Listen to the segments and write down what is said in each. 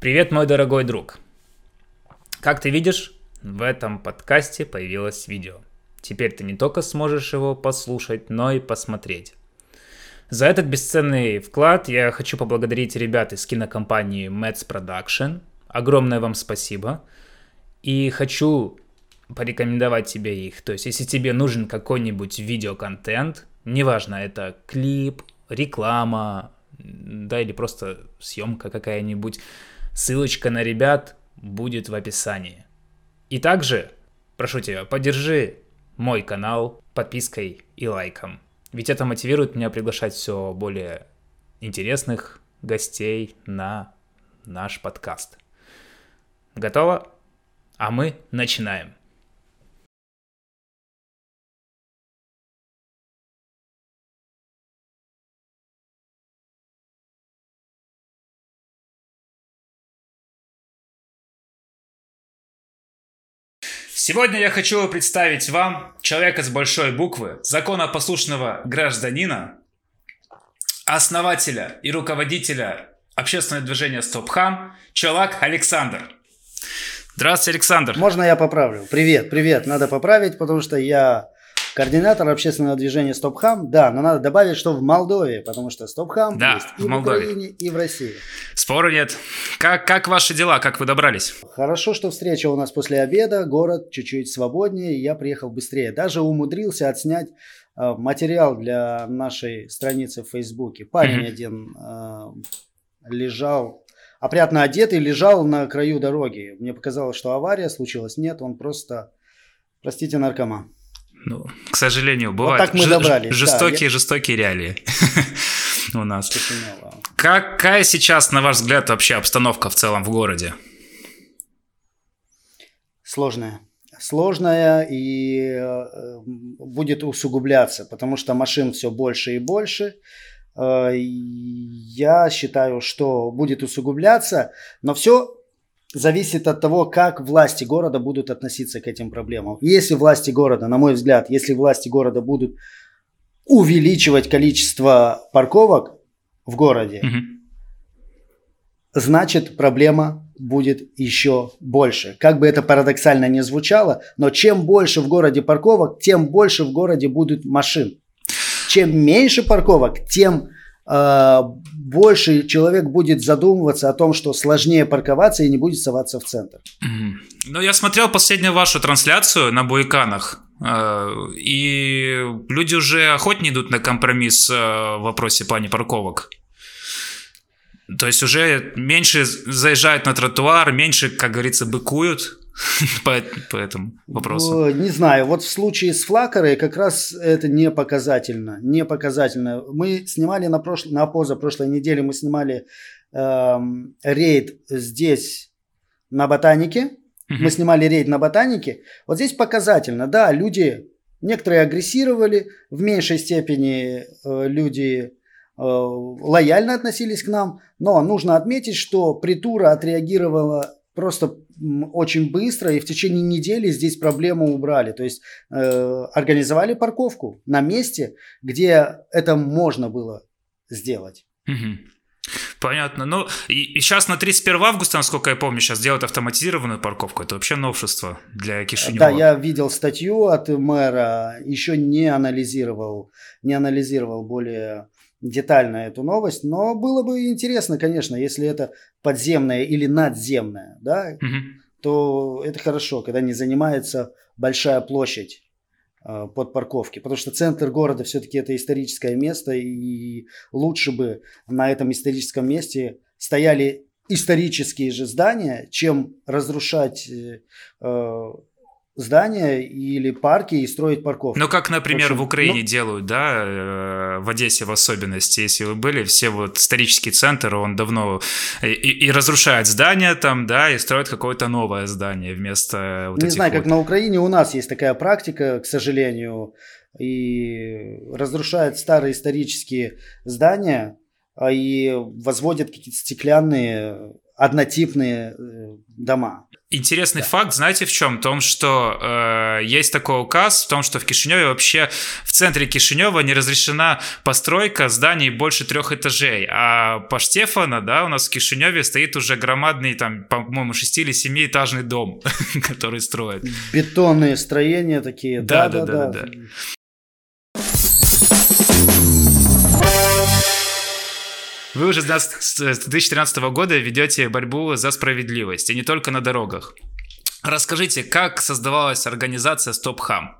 Привет, мой дорогой друг. Как ты видишь, в этом подкасте появилось видео. Теперь ты не только сможешь его послушать, но и посмотреть. За этот бесценный вклад я хочу поблагодарить ребят из кинокомпании Mets Production. Огромное вам спасибо. И хочу порекомендовать тебе их. То есть, если тебе нужен какой-нибудь видеоконтент, неважно, это клип, реклама, да, или просто съемка какая-нибудь, ссылочка на ребят будет в описании. И также, прошу тебя, поддержи мой канал подпиской и лайком. Ведь это мотивирует меня приглашать все более интересных гостей на наш подкаст. Готово? А мы начинаем. Сегодня я хочу представить вам человека с большой буквы, законопослушного гражданина, основателя и руководителя общественного движения «Стопхам» Челак Александр. Здравствуйте, Александр. Можно я поправлю? Привет, привет. Надо поправить, потому что я координатор общественного движения Стопхам. Да, но надо добавить, что в Молдове, потому что Стопхам да, есть и в, в Украине, и в России. Спору нет. Как, как ваши дела? Как вы добрались? Хорошо, что встреча у нас после обеда. Город чуть-чуть свободнее. Я приехал быстрее. Даже умудрился отснять э, материал для нашей страницы в Фейсбуке. Парень mm-hmm. один э, лежал опрятно одетый, лежал на краю дороги. Мне показалось, что авария случилась. Нет, он просто, простите, наркоман. Ну, к сожалению, бывают вот так мы добрались. жестокие, да, жестокие реалии у нас. Какая сейчас, на ваш взгляд, вообще обстановка в целом в городе? Сложная. Сложная и э, будет усугубляться, потому что машин все больше и больше. Э, я считаю, что будет усугубляться, но все зависит от того, как власти города будут относиться к этим проблемам. Если власти города, на мой взгляд, если власти города будут увеличивать количество парковок в городе, угу. значит проблема будет еще больше. Как бы это парадоксально не звучало, но чем больше в городе парковок, тем больше в городе будут машин. Чем меньше парковок, тем больше человек будет задумываться о том, что сложнее парковаться и не будет соваться в центр. Ну, я смотрел последнюю вашу трансляцию на Буйканах, э, и люди уже охотнее идут на компромисс э, в вопросе плане парковок. То есть уже меньше заезжают на тротуар, меньше, как говорится, быкуют по, по этому вопросу? Не знаю. Вот в случае с флакерой как раз это не показательно. Не показательно. Мы снимали на, прош... на позапрошлой неделе, мы снимали эм, рейд здесь на ботанике. Мы снимали рейд на ботанике. Вот здесь показательно. Да, люди, некоторые агрессировали, в меньшей степени э, люди э, лояльно относились к нам, но нужно отметить, что притура отреагировала просто очень быстро и в течение недели здесь проблему убрали. То есть э, организовали парковку на месте, где это можно было сделать. Угу. Понятно. Ну, и, и сейчас на 31 августа, насколько я помню, сейчас делают автоматизированную парковку. Это вообще новшество для Кишинева. Да, я видел статью от мэра, еще не анализировал, не анализировал более детально эту новость, но было бы интересно, конечно, если это подземное или надземное, да, угу. то это хорошо, когда не занимается большая площадь э, под парковки, потому что центр города все-таки это историческое место, и лучше бы на этом историческом месте стояли исторические же здания, чем разрушать э, здания или парки и строить парковки. Ну, как, например, в, общем, в Украине ну... делают, да, э, в Одессе в особенности, если вы были, все вот исторический центр, он давно и, и разрушает здания там, да, и строит какое-то новое здание вместо вот Не знаю, вот... как на Украине у нас есть такая практика, к сожалению, и разрушают старые исторические здания, а и возводят какие-то стеклянные однотипные э, дома. Интересный да. факт, знаете, в чем? В том, что э, есть такой указ, в том, что в Кишиневе вообще в центре Кишинева не разрешена постройка зданий больше трех этажей. А по Штефана, да, у нас в Кишиневе стоит уже громадный, там, по-моему, шести или семиэтажный дом, который строят. Бетонные строения такие. Да, да, да, да. Вы уже с 2013 года ведете борьбу за справедливость, и не только на дорогах. Расскажите, как создавалась организация Стопхам?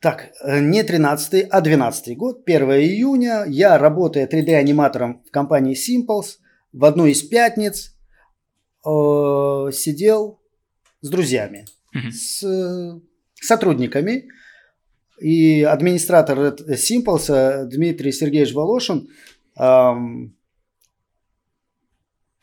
Так, э, не 13 а 12 год, 1 июня. Я, работая 3D-аниматором в компании Simples, в одну из пятниц э, сидел с друзьями, с э, сотрудниками и администратор Simples Дмитрий Сергеевич Волошин эм,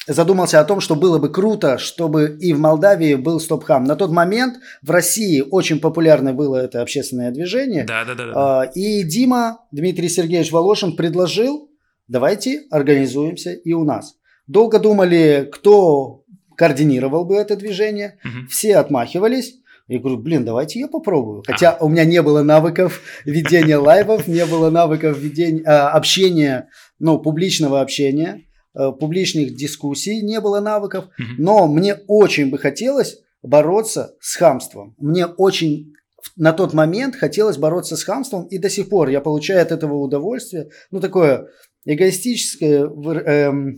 задумался о том, что было бы круто, чтобы и в Молдавии был стопхам. На тот момент в России очень популярно было это общественное движение. Да, да, да. да. Э, и Дима Дмитрий Сергеевич Волошин предложил, давайте организуемся и у нас. Долго думали, кто координировал бы это движение. Угу. Все отмахивались. Я говорю, блин, давайте я попробую. Хотя а. у меня не было навыков ведения лайвов, не было навыков ведения, а, общения, ну, публичного общения, а, публичных дискуссий, не было навыков. Но мне очень бы хотелось бороться с хамством. Мне очень на тот момент хотелось бороться с хамством, и до сих пор я получаю от этого удовольствие. Ну, такое эгоистическое эм,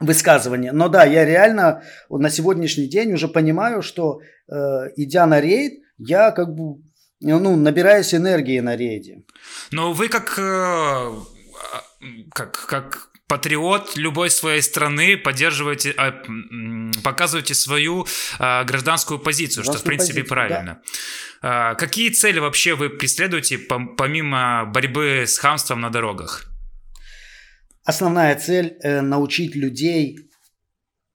высказывание. Но да, я реально на сегодняшний день уже понимаю, что э, идя на рейд, я как бы ну, набираюсь энергии на рейде. Но вы как, э, как, как патриот любой своей страны поддерживаете, э, показываете свою э, гражданскую позицию, гражданскую что в принципе позицию, правильно. Да. Э, какие цели вообще вы преследуете помимо борьбы с хамством на дорогах? Основная цель э, научить людей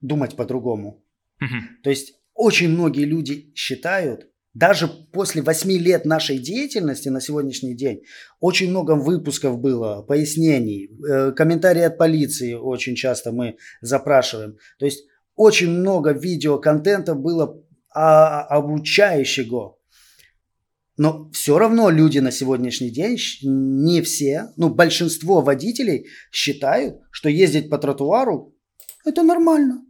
думать по-другому. Угу. То есть очень многие люди считают, даже после 8 лет нашей деятельности на сегодняшний день, очень много выпусков было, пояснений, э, комментарии от полиции очень часто мы запрашиваем. То есть очень много видеоконтента было а, обучающего но все равно люди на сегодняшний день, не все, ну большинство водителей считают, что ездить по тротуару это нормально.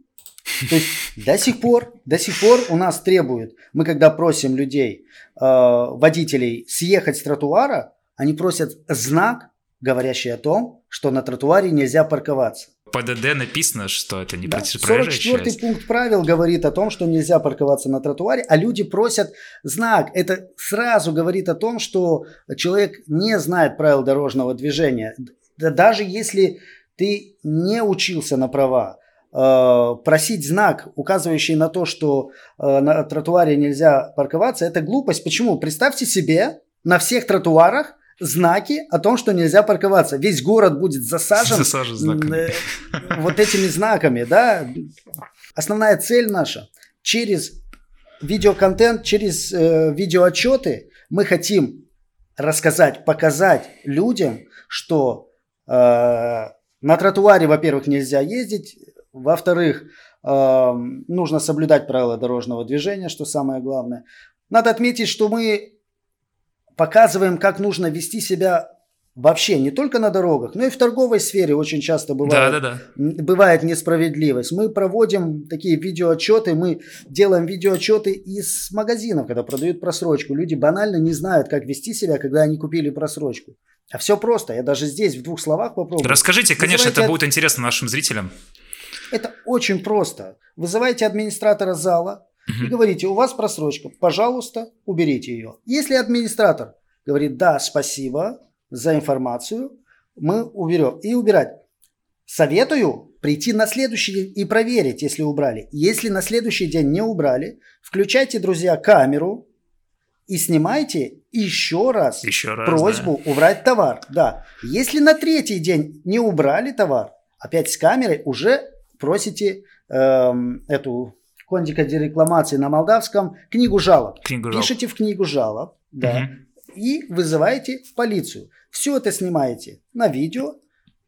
То есть до сих пор, до сих пор у нас требуют, мы когда просим людей, э, водителей съехать с тротуара, они просят знак, говорящий о том, что на тротуаре нельзя парковаться. ПДД написано, что это не да, 44 пункт правил говорит о том, что нельзя парковаться на тротуаре, а люди просят знак. Это сразу говорит о том, что человек не знает правил дорожного движения. Даже если ты не учился на права, просить знак, указывающий на то, что э, на тротуаре нельзя парковаться, это глупость. Почему? Представьте себе, на всех тротуарах знаки о том, что нельзя парковаться. Весь город будет засажен, засажен знаками. Э, вот этими знаками, да. Основная цель наша через видеоконтент, через э, видеоотчеты мы хотим рассказать, показать людям, что э, на тротуаре, во-первых, нельзя ездить, во-вторых, э, нужно соблюдать правила дорожного движения, что самое главное. Надо отметить, что мы показываем, как нужно вести себя вообще не только на дорогах, но и в торговой сфере очень часто бывает, да, да, да. бывает несправедливость. Мы проводим такие видеоотчеты, мы делаем видеоотчеты из магазинов, когда продают просрочку. Люди банально не знают, как вести себя, когда они купили просрочку. А все просто. Я даже здесь в двух словах попробую. Расскажите, конечно, Вызывайте... это будет интересно нашим зрителям. Это очень просто. Вызывайте администратора зала, и говорите, у вас просрочка, пожалуйста, уберите ее. Если администратор говорит, да, спасибо за информацию, мы уберем. И убирать. Советую прийти на следующий день и проверить, если убрали. Если на следующий день не убрали, включайте, друзья, камеру и снимайте еще раз, еще раз просьбу да. убрать товар. Да. Если на третий день не убрали товар, опять с камерой уже просите эм, эту кондика рекламации на молдавском, книгу жалоб. Книгу жалоб. Пишите в книгу жалоб, да, угу. и вызываете полицию. Все это снимаете на видео,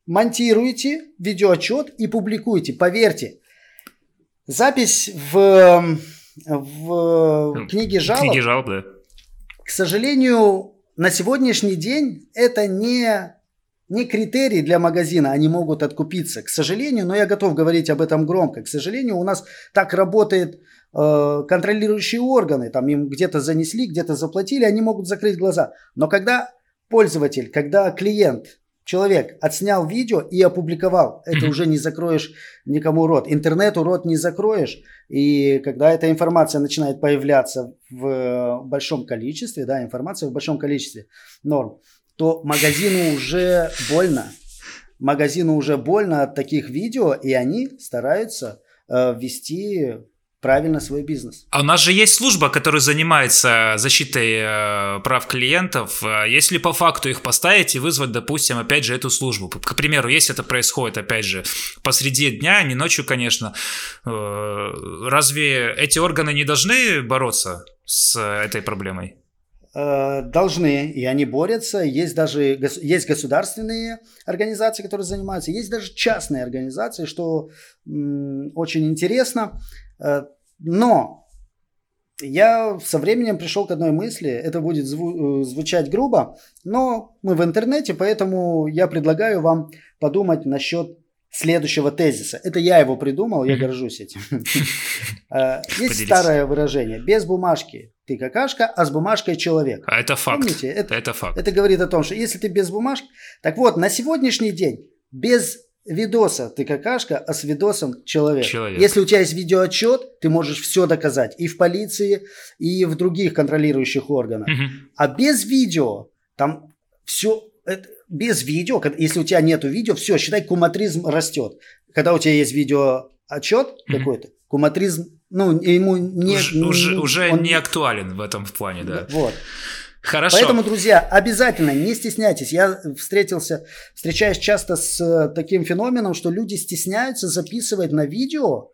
монтируете видеоотчет и публикуете. Поверьте, Запись в, в книге жалоб. Книге жалоб, да. К сожалению, на сегодняшний день это не, не критерий для магазина, они могут откупиться. К сожалению, но я готов говорить об этом громко. К сожалению, у нас так работает э, контролирующие органы. Там им где-то занесли, где-то заплатили, они могут закрыть глаза. Но когда пользователь, когда клиент человек отснял видео и опубликовал. Это уже не закроешь никому рот. Интернету рот не закроешь. И когда эта информация начинает появляться в большом количестве, да, информация в большом количестве норм, то магазину уже больно. Магазину уже больно от таких видео, и они стараются э, ввести правильно свой бизнес. А у нас же есть служба, которая занимается защитой э, прав клиентов. Э, если по факту их поставить и вызвать, допустим, опять же, эту службу. К примеру, если это происходит, опять же, посреди дня, не ночью, конечно, разве эти органы не должны бороться с этой проблемой? Э, должны, и они борются. Есть даже есть государственные организации, которые занимаются, есть даже частные организации, что очень интересно. Э, но я со временем пришел к одной мысли, это будет зву- э, звучать грубо, но мы в интернете, поэтому я предлагаю вам подумать насчет следующего тезиса. Это я его придумал, я горжусь этим. Э, есть старое выражение. Без бумажки ты какашка, а с бумажкой человек. А это факт. Помните? Это, это факт. Это говорит о том, что если ты без бумажки... Так вот, на сегодняшний день без видоса ты какашка, а с видосом человек. человек. Если у тебя есть видеоотчет, ты можешь все доказать и в полиции, и в других контролирующих органах. Угу. А без видео, там все, это, без видео, если у тебя нет видео, все, считай, куматризм растет. Когда у тебя есть видеоотчет угу. какой-то, куматризм, ну, ему не... Уже, уже, уже он, не актуален в этом плане, да. Вот. Хорошо. Поэтому, друзья, обязательно не стесняйтесь. Я встретился, встречаюсь часто с э, таким феноменом, что люди стесняются записывать на видео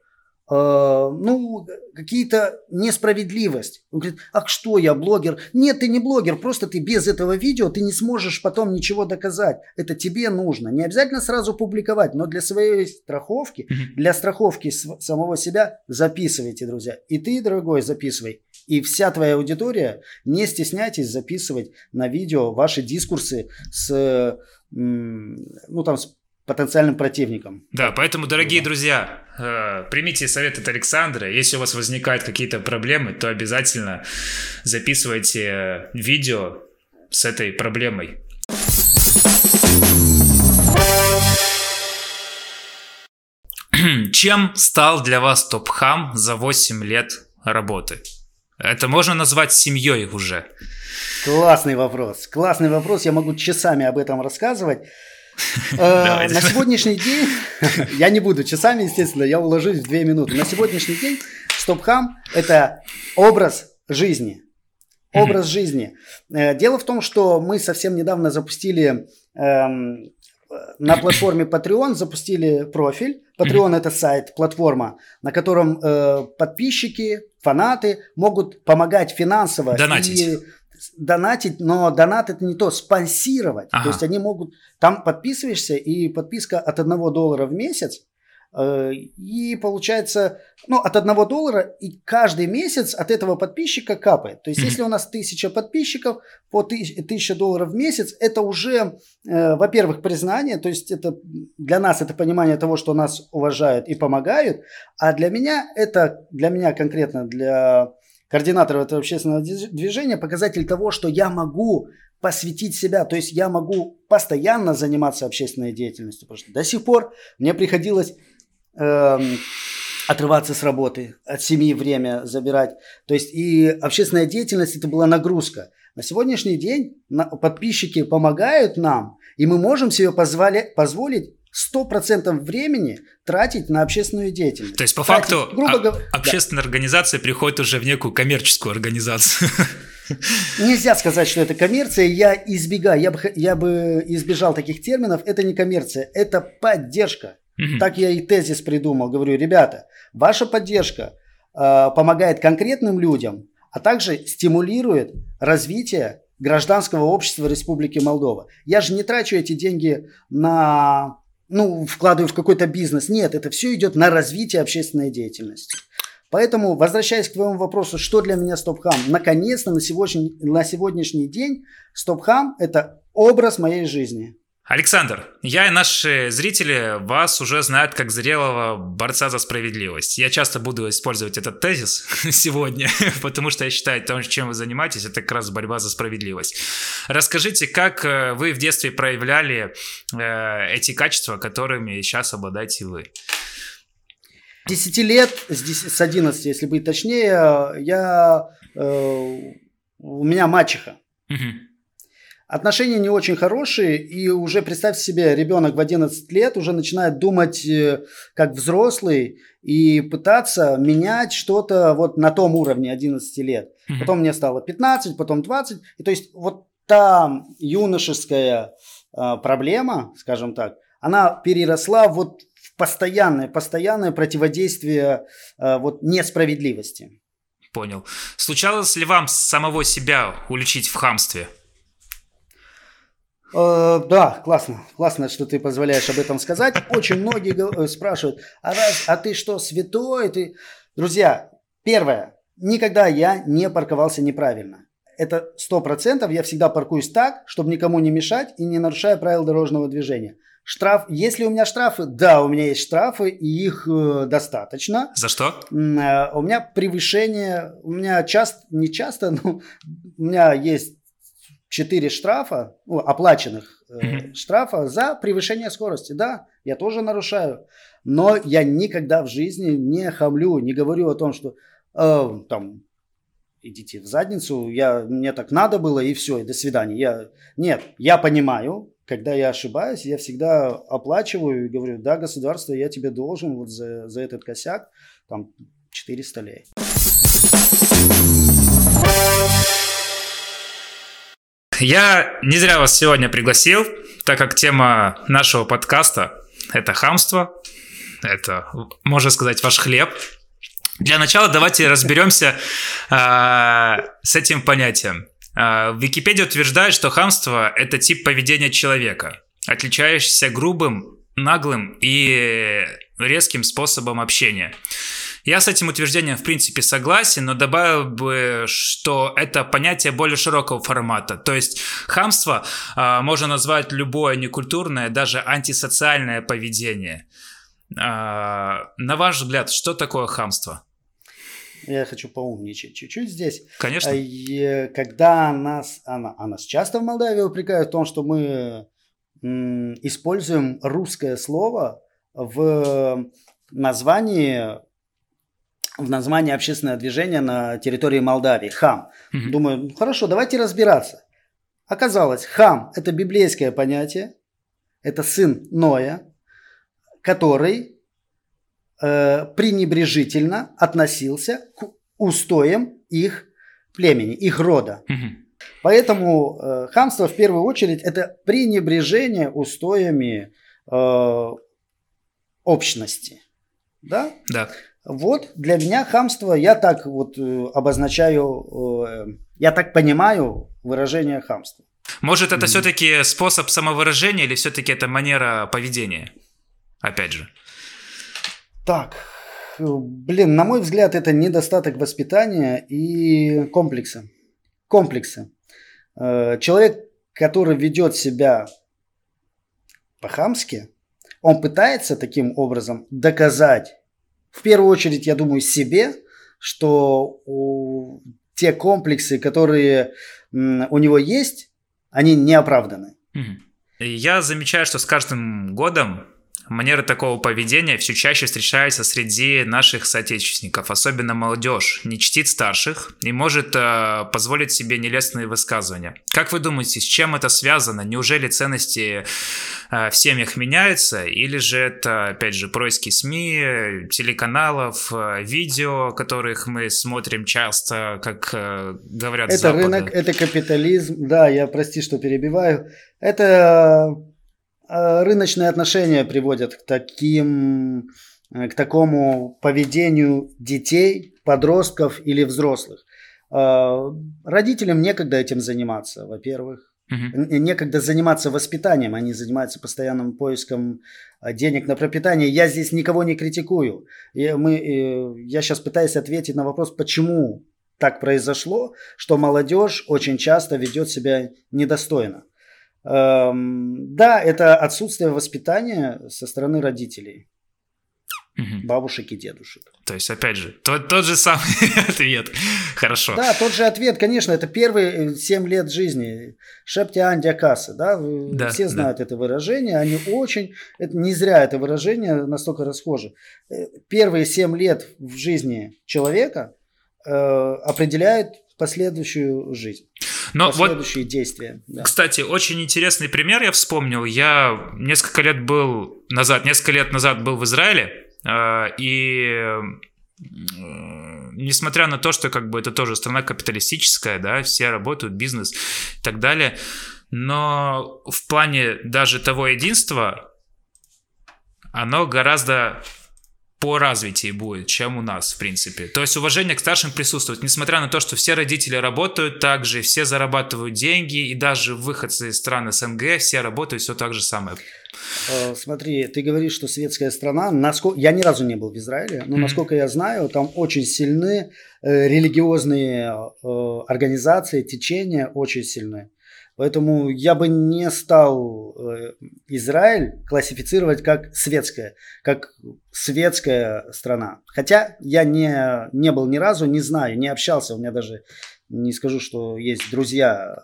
ну, какие-то несправедливость. Он говорит, ах что я, блогер? Нет, ты не блогер, просто ты без этого видео, ты не сможешь потом ничего доказать. Это тебе нужно. Не обязательно сразу публиковать, но для своей страховки, для страховки самого себя записывайте, друзья. И ты, дорогой, записывай. И вся твоя аудитория, не стесняйтесь записывать на видео ваши дискурсы с, ну, там, с потенциальным противником. Да, поэтому, дорогие да. друзья, э, примите совет от Александра. Если у вас возникают какие-то проблемы, то обязательно записывайте видео с этой проблемой. Чем стал для вас топ-хам за 8 лет работы? Это можно назвать семьей уже. Классный вопрос. Классный вопрос. Я могу часами об этом рассказывать. Э, на сегодняшний день, я не буду часами, естественно, я уложусь в две минуты. На сегодняшний день Стопхам – это образ жизни. Образ жизни. Э, дело в том, что мы совсем недавно запустили эм, на платформе Patreon запустили профиль. Patreon это сайт, платформа, на котором э, подписчики, фанаты могут помогать финансово донатить. и донатить, но донат это не то, спонсировать. Ага. То есть они могут, там подписываешься и подписка от 1 доллара в месяц, Э, и получается, ну, от одного доллара и каждый месяц от этого подписчика капает. То есть, если у нас тысяча подписчиков по тысяча долларов в месяц, это уже, э, во-первых, признание, то есть это для нас это понимание того, что нас уважают и помогают, а для меня это, для меня конкретно, для координатора этого общественного движения показатель того, что я могу посвятить себя, то есть я могу постоянно заниматься общественной деятельностью, потому что до сих пор мне приходилось эм, отрываться с работы, от семьи время забирать. То есть и общественная деятельность это была нагрузка. На сегодняшний день подписчики помогают нам, и мы можем себе позволи, позволить 100% времени тратить на общественную деятельность. То есть, по тратить, факту, грубо говоря, общественная да. организация приходит уже в некую коммерческую организацию. Нельзя сказать, что это коммерция. Я избегаю, я бы, я бы избежал таких терминов. Это не коммерция, это поддержка. Угу. Так я и тезис придумал. Говорю, ребята, ваша поддержка э, помогает конкретным людям, а также стимулирует развитие гражданского общества Республики Молдова. Я же не трачу эти деньги на ну, вкладываю в какой-то бизнес. Нет, это все идет на развитие общественной деятельности. Поэтому, возвращаясь к твоему вопросу, что для меня стопхам? Наконец-то на сегодняшний, на сегодняшний день стопхам – это образ моей жизни. Александр, я и наши зрители вас уже знают как зрелого борца за справедливость. Я часто буду использовать этот тезис сегодня, потому что я считаю, то, чем вы занимаетесь, это как раз борьба за справедливость. Расскажите, как э, вы в детстве проявляли э, эти качества, которыми сейчас обладаете вы? 10 лет, с 11, если быть точнее, я, э, у меня мачеха. Угу. Отношения не очень хорошие, и уже представьте себе, ребенок в 11 лет уже начинает думать э, как взрослый и пытаться менять что-то вот на том уровне 11 лет. Mm-hmm. Потом мне стало 15, потом 20. И то есть вот та юношеская э, проблема, скажем так, она переросла вот в постоянное, постоянное противодействие э, вот несправедливости. Понял. Случалось ли вам самого себя уличить в хамстве? Э, да, классно. Классно, что ты позволяешь об этом сказать. Очень многие э, спрашивают, а, раз, а ты что, святой? Ты... Друзья, первое. Никогда я не парковался неправильно. Это сто процентов. Я всегда паркуюсь так, чтобы никому не мешать и не нарушая правил дорожного движения. Штраф, если у меня штрафы, да, у меня есть штрафы, и их э, достаточно. За что? Э, у меня превышение, у меня часто, не часто, но у меня есть 4 штрафа, ну, оплаченных э, штрафа за превышение скорости. Да, я тоже нарушаю. Но я никогда в жизни не хамлю, не говорю о том, что э, там идите в задницу, я, мне так надо было, и все, и до свидания. Я, нет, я понимаю, когда я ошибаюсь, я всегда оплачиваю и говорю, да, государство, я тебе должен вот за, за этот косяк там 400 лей. Я не зря вас сегодня пригласил, так как тема нашего подкаста – это хамство, это, можно сказать, ваш хлеб. Для начала давайте разберемся э, с этим понятием. Э, Википедия утверждает, что хамство – это тип поведения человека, отличающийся грубым, наглым и резким способом общения. Я с этим утверждением в принципе согласен, но добавил бы, что это понятие более широкого формата. То есть хамство э, можно назвать любое некультурное, даже антисоциальное поведение. Э, на ваш взгляд, что такое хамство? Я хочу поумничать чуть-чуть здесь. Конечно. А, когда нас, она, а нас часто в Молдавии упрекают в том, что мы используем русское слово в названии в названии общественное движение на территории Молдавии. Хам. Угу. Думаю, ну, хорошо, давайте разбираться. Оказалось, хам – это библейское понятие, это сын Ноя, который э, пренебрежительно относился к устоям их племени, их рода. Угу. Поэтому э, хамство в первую очередь это пренебрежение устоями э, общности. Да? Да. Вот для меня хамство, я так вот э, обозначаю, э, я так понимаю выражение хамства. Может, это mm-hmm. все-таки способ самовыражения или все-таки это манера поведения? Опять же. Так, блин, на мой взгляд, это недостаток воспитания и комплекса. Комплекса. Э, человек, который ведет себя по-хамски, он пытается таким образом доказать в первую очередь, я думаю, себе, что у, те комплексы, которые у него есть, они не оправданы. Я замечаю, что с каждым годом Манеры такого поведения все чаще встречаются среди наших соотечественников, особенно молодежь, не чтит старших и может э, позволить себе нелестные высказывания. Как вы думаете, с чем это связано? Неужели ценности э, в семьях меняются? Или же это, опять же, происки СМИ, телеканалов, э, видео, которых мы смотрим часто, как э, говорят Это Запада? рынок, это капитализм. Да, я прости, что перебиваю. Это рыночные отношения приводят к таким, э, к такому поведению детей, подростков или взрослых. А, родителям некогда этим заниматься, во-первых. Угу. Некогда заниматься воспитанием, они занимаются постоянным поиском денег на пропитание. Я здесь никого не критикую. Я, мы, э, я сейчас пытаюсь ответить на вопрос, почему так произошло, что молодежь очень часто ведет себя недостойно. Эм, да, это отсутствие воспитания со стороны родителей. Угу. Бабушек и дедушек. То есть, опять же, тот, тот же самый ответ. Хорошо. Да, тот же ответ, конечно, это первые 7 лет жизни. Шепти андиакасы, да? да, все знают да. это выражение, они очень, это не зря это выражение настолько расхоже. Э, первые 7 лет в жизни человека э, определяют последующую жизнь. Но последующие вот, действия. Да. Кстати, очень интересный пример я вспомнил. Я несколько лет был назад, несколько лет назад был в Израиле, а, и несмотря на то, что как бы это тоже страна капиталистическая, да, все работают, бизнес и так далее, но в плане даже того единства оно гораздо по развитию будет, чем у нас, в принципе. То есть уважение к старшим присутствует, несмотря на то, что все родители работают так же, все зарабатывают деньги, и даже выходцы из стран СНГ, все работают все так же самое. Э, смотри, ты говоришь, что светская страна. Насколько... Я ни разу не был в Израиле, но mm-hmm. насколько я знаю, там очень сильны э, религиозные э, организации, течения очень сильные. Поэтому я бы не стал Израиль классифицировать как светская, как светская страна. Хотя я не, не был ни разу, не знаю, не общался. У меня даже не скажу, что есть друзья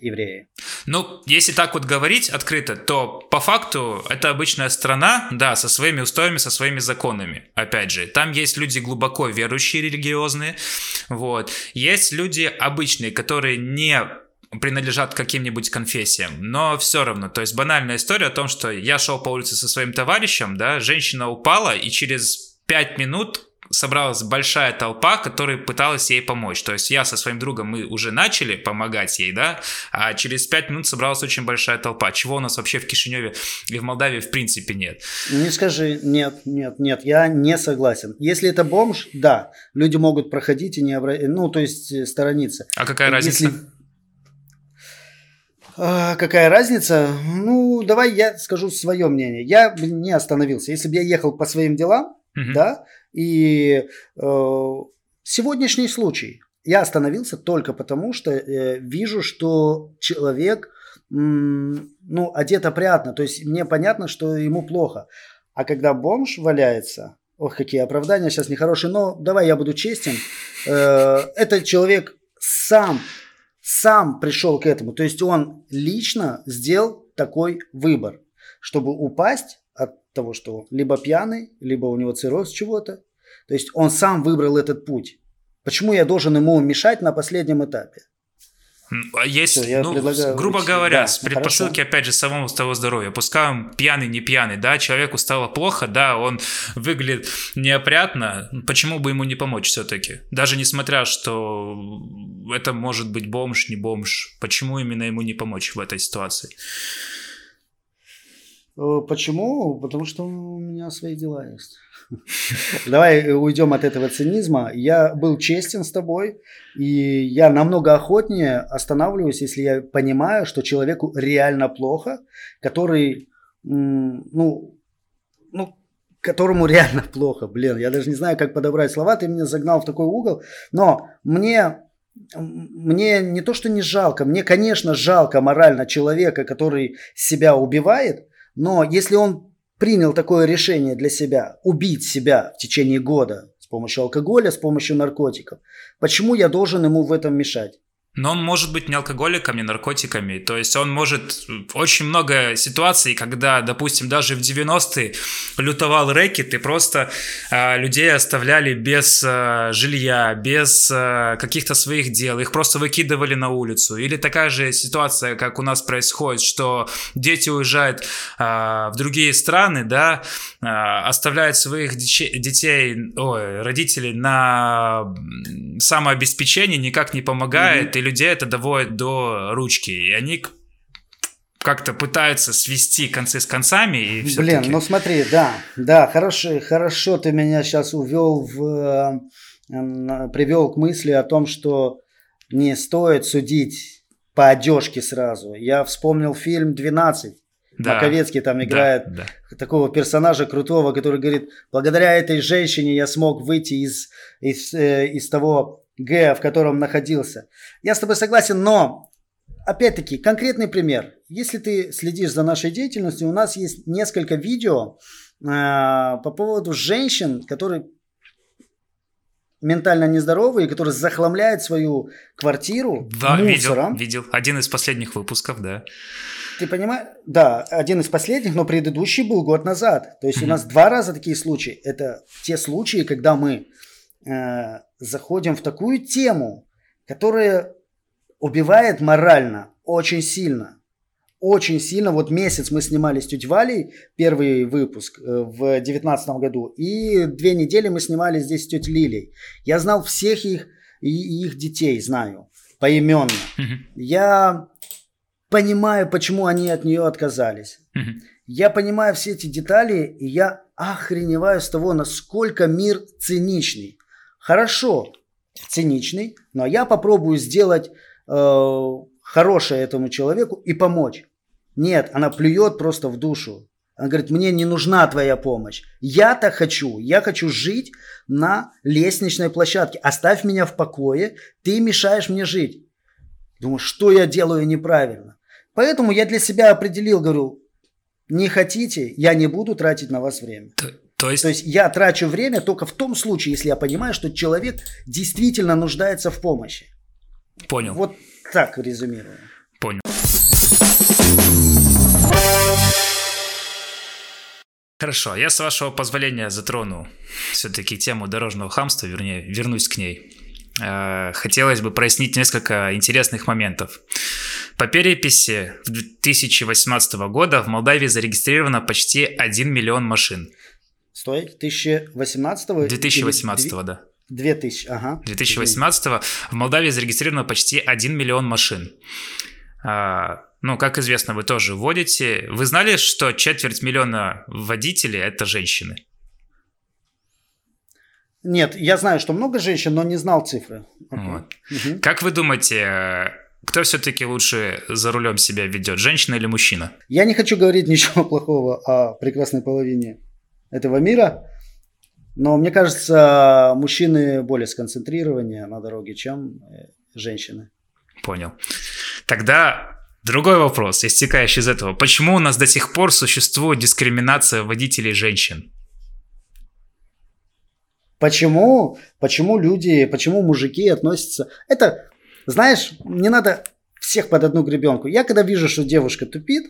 евреи. Ну, если так вот говорить открыто, то по факту это обычная страна, да, со своими устоями, со своими законами. Опять же, там есть люди глубоко верующие, религиозные, вот. Есть люди обычные, которые не принадлежат каким-нибудь конфессиям, но все равно, то есть банальная история о том, что я шел по улице со своим товарищем, да, женщина упала, и через пять минут собралась большая толпа, которая пыталась ей помочь. То есть я со своим другом, мы уже начали помогать ей, да, а через пять минут собралась очень большая толпа, чего у нас вообще в Кишиневе и в Молдавии в принципе нет. Не скажи, нет, нет, нет, я не согласен. Если это бомж, да, люди могут проходить и не обратить, ну, то есть э, сторониться. А какая разница? Если... А, какая разница? Ну, давай я скажу свое мнение. Я не остановился. Если бы я ехал по своим делам, угу. да, и э, сегодняшний случай я остановился только потому, что э, вижу, что человек ну, одет опрятно, то есть мне понятно, что ему плохо. А когда бомж валяется, ох, какие оправдания сейчас нехорошие, но давай я буду честен, э, этот человек сам, сам пришел к этому, то есть он лично сделал такой выбор, чтобы упасть того, что либо пьяный, либо у него цирроз чего-то. То есть он сам выбрал этот путь. Почему я должен ему мешать на последнем этапе? А есть, Все, ну, грубо учить. говоря, да, с предпосылки, хорошо. опять же, самого того здоровья. Пускай он пьяный, не пьяный, да, человеку стало плохо, да, он выглядит неопрятно, почему бы ему не помочь все-таки? Даже несмотря, что это может быть бомж, не бомж, почему именно ему не помочь в этой ситуации? Э, почему? Потому что у меня свои дела есть. Давай уйдем от этого цинизма. Я был честен с тобой, и я намного охотнее останавливаюсь, если я понимаю, что человеку реально плохо, который, ну, ну, которому реально плохо. Блин, я даже не знаю, как подобрать слова, ты меня загнал в такой угол. Но мне мне не то, что не жалко, мне, конечно, жалко морально человека, который себя убивает, но если он принял такое решение для себя, убить себя в течение года с помощью алкоголя, с помощью наркотиков, почему я должен ему в этом мешать? Но он может быть не алкоголиком, не наркотиками. То есть он может... Очень много ситуаций, когда, допустим, даже в 90-е лютовал рэкет, и просто э, людей оставляли без э, жилья, без э, каких-то своих дел. Их просто выкидывали на улицу. Или такая же ситуация, как у нас происходит, что дети уезжают э, в другие страны, да, э, оставляют своих детей, ой, родителей на самообеспечение, никак не помогает, mm-hmm людей это доводит до ручки, и они как-то пытаются свести концы с концами и Блин, ну смотри, да, да, хорошо, хорошо ты меня сейчас увел в, э, привел к мысли о том, что не стоит судить по одежке сразу. Я вспомнил фильм «12». Да. Маковецкий там играет да, да. такого персонажа крутого, который говорит, благодаря этой женщине я смог выйти из, из, э, из того Г, в котором находился. Я с тобой согласен, но опять-таки конкретный пример. Если ты следишь за нашей деятельностью, у нас есть несколько видео э, по поводу женщин, которые ментально нездоровые, которые захламляют свою квартиру да, мусором. видел, видел. Один из последних выпусков, да. Ты понимаешь? Да, один из последних, но предыдущий был год назад. То есть у нас два раза такие случаи. Это те случаи, когда мы э, заходим в такую тему, которая убивает морально очень сильно очень сильно. Вот месяц мы снимали с тетей Валей первый выпуск э, в девятнадцатом году. И две недели мы снимали здесь с тетей Лилей. Я знал всех их и их детей, знаю, поименно. Я понимаю, почему они от нее отказались. Я понимаю все эти детали, и я охреневаю с того, насколько мир циничный. Хорошо, циничный, но я попробую сделать э, хорошее этому человеку и помочь. Нет, она плюет просто в душу. Она говорит, мне не нужна твоя помощь. Я-то хочу, я хочу жить на лестничной площадке. Оставь меня в покое, ты мешаешь мне жить. Думаю, что я делаю неправильно. Поэтому я для себя определил, говорю, не хотите, я не буду тратить на вас время. То, есть... то есть я трачу время только в том случае, если я понимаю, что человек действительно нуждается в помощи. Понял. Вот так резюмирую. Понял. Хорошо, я с вашего позволения затрону все-таки тему дорожного хамства, вернее, вернусь к ней. Э, хотелось бы прояснить несколько интересных моментов. По переписи 2018 года в Молдавии зарегистрировано почти 1 миллион машин. Стой, 2018? 2018, или... да. 2000, ага. 2018 в Молдавии зарегистрировано почти 1 миллион машин. А, ну, как известно, вы тоже водите. Вы знали, что четверть миллиона водителей – это женщины? Нет, я знаю, что много женщин, но не знал цифры. Вот. Угу. Как вы думаете, кто все-таки лучше за рулем себя ведет, женщина или мужчина? Я не хочу говорить ничего плохого о прекрасной половине этого мира, но мне кажется, мужчины более сконцентрированы на дороге, чем э, женщины. Понял. Тогда другой вопрос, истекающий из этого. Почему у нас до сих пор существует дискриминация водителей женщин? Почему, почему люди, почему мужики относятся... Это, знаешь, не надо всех под одну гребенку. Я когда вижу, что девушка тупит,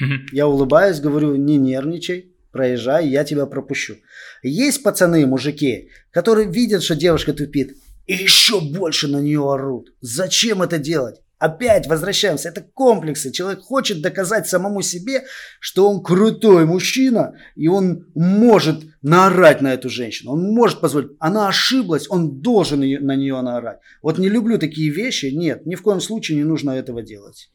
mm-hmm. я улыбаюсь, говорю, не нервничай, проезжай, я тебя пропущу. Есть пацаны, мужики, которые видят, что девушка тупит, и еще больше на нее орут. Зачем это делать? Опять возвращаемся. Это комплексы. Человек хочет доказать самому себе, что он крутой мужчина, и он может наорать на эту женщину. Он может позволить. Она ошиблась, он должен на нее наорать. Вот не люблю такие вещи. Нет, ни в коем случае не нужно этого делать.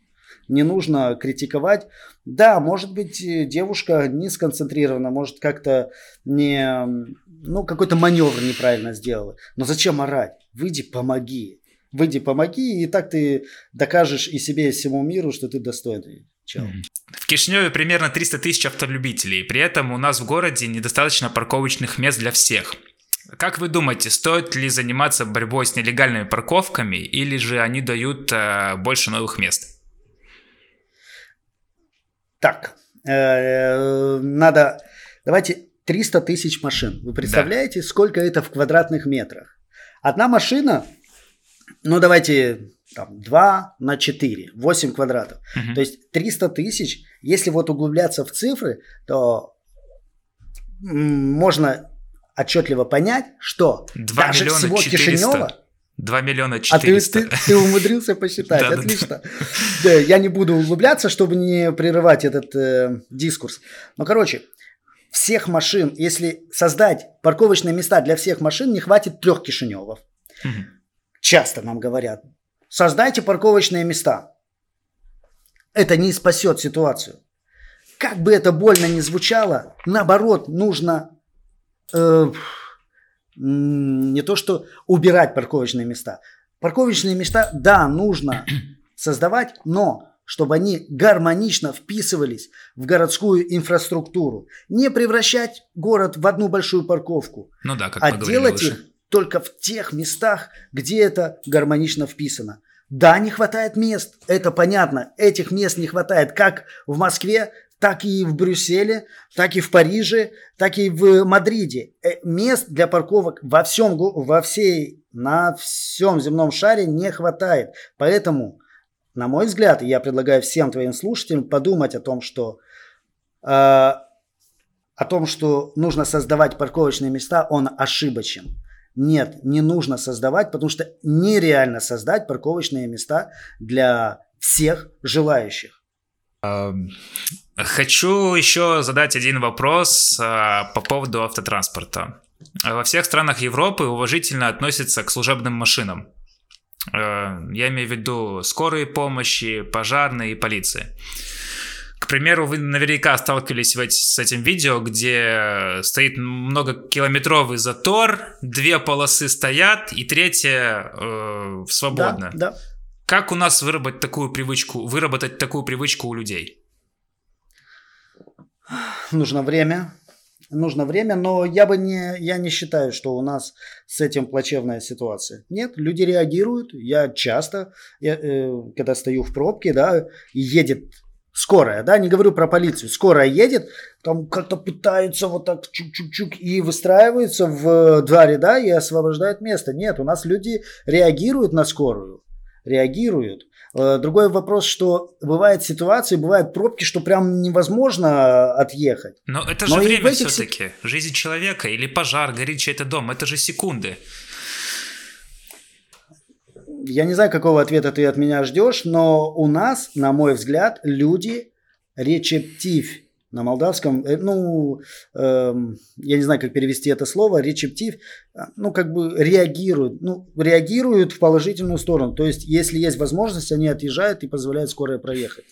Не нужно критиковать. Да, может быть, девушка не сконцентрирована, может как-то не, ну, какой-то маневр неправильно сделала. Но зачем орать? Выйди, помоги выйди, помоги, и так ты докажешь и себе, и всему миру, что ты достойный чел. В Кишиневе примерно 300 тысяч автолюбителей, при этом у нас в городе недостаточно парковочных мест для всех. Как вы думаете, стоит ли заниматься борьбой с нелегальными парковками, или же они дают э, больше новых мест? Так, э, надо... Давайте 300 тысяч машин. Вы представляете, да. сколько это в квадратных метрах? Одна машина ну давайте там, 2 на 4, 8 квадратов. Угу. То есть 300 тысяч, если вот углубляться в цифры, то можно отчетливо понять, что 2 даже всего 400. Кишинева... 2 миллиона 400. А ты, ты, ты умудрился посчитать, отлично. Да, я не буду углубляться, чтобы не прерывать этот э, дискурс. Но, короче, всех машин, если создать парковочные места для всех машин, не хватит трех Кишиневов. Угу часто нам говорят, создайте парковочные места. Это не спасет ситуацию. Как бы это больно ни звучало, наоборот, нужно э, не то что убирать парковочные места. Парковочные места, да, нужно создавать, но чтобы они гармонично вписывались в городскую инфраструктуру. Не превращать город в одну большую парковку, ну да, как а делать выше. их только в тех местах, где это гармонично вписано. Да, не хватает мест, это понятно. Этих мест не хватает как в Москве, так и в Брюсселе, так и в Париже, так и в Мадриде. Э, мест для парковок во всем, во всей, на всем земном шаре не хватает. Поэтому, на мой взгляд, я предлагаю всем твоим слушателям подумать о том, что э, о том, что нужно создавать парковочные места, он ошибочен. Нет, не нужно создавать, потому что нереально создать парковочные места для всех желающих. Хочу еще задать один вопрос а, по поводу автотранспорта. Во всех странах Европы уважительно относятся к служебным машинам. А, я имею в виду скорые помощи, пожарные и полиции. К примеру, вы наверняка сталкивались с этим видео, где стоит многокилометровый затор, две полосы стоят, и третья э, свободна. Да, да. Как у нас выработать такую привычку, выработать такую привычку у людей? Нужно время. Нужно время, но я бы не, я не считаю, что у нас с этим плачевная ситуация. Нет, люди реагируют. Я часто, я, э, когда стою в пробке, да, едет скорая, да, не говорю про полицию, скорая едет, там как-то пытаются вот так чук-чук-чук и выстраиваются в два ряда и освобождают место. Нет, у нас люди реагируют на скорую реагируют. Э, другой вопрос, что бывают ситуации, бывают пробки, что прям невозможно отъехать. Но это же Но время этих... все-таки. Жизнь человека или пожар, горит чей-то дом. Это же секунды. Я не знаю, какого ответа ты от меня ждешь, но у нас, на мой взгляд, люди речептив на молдавском, э, ну, э, я не знаю, как перевести это слово, речептив, ну, как бы реагируют, ну, реагируют в положительную сторону. То есть, если есть возможность, они отъезжают и позволяют скорой проехать.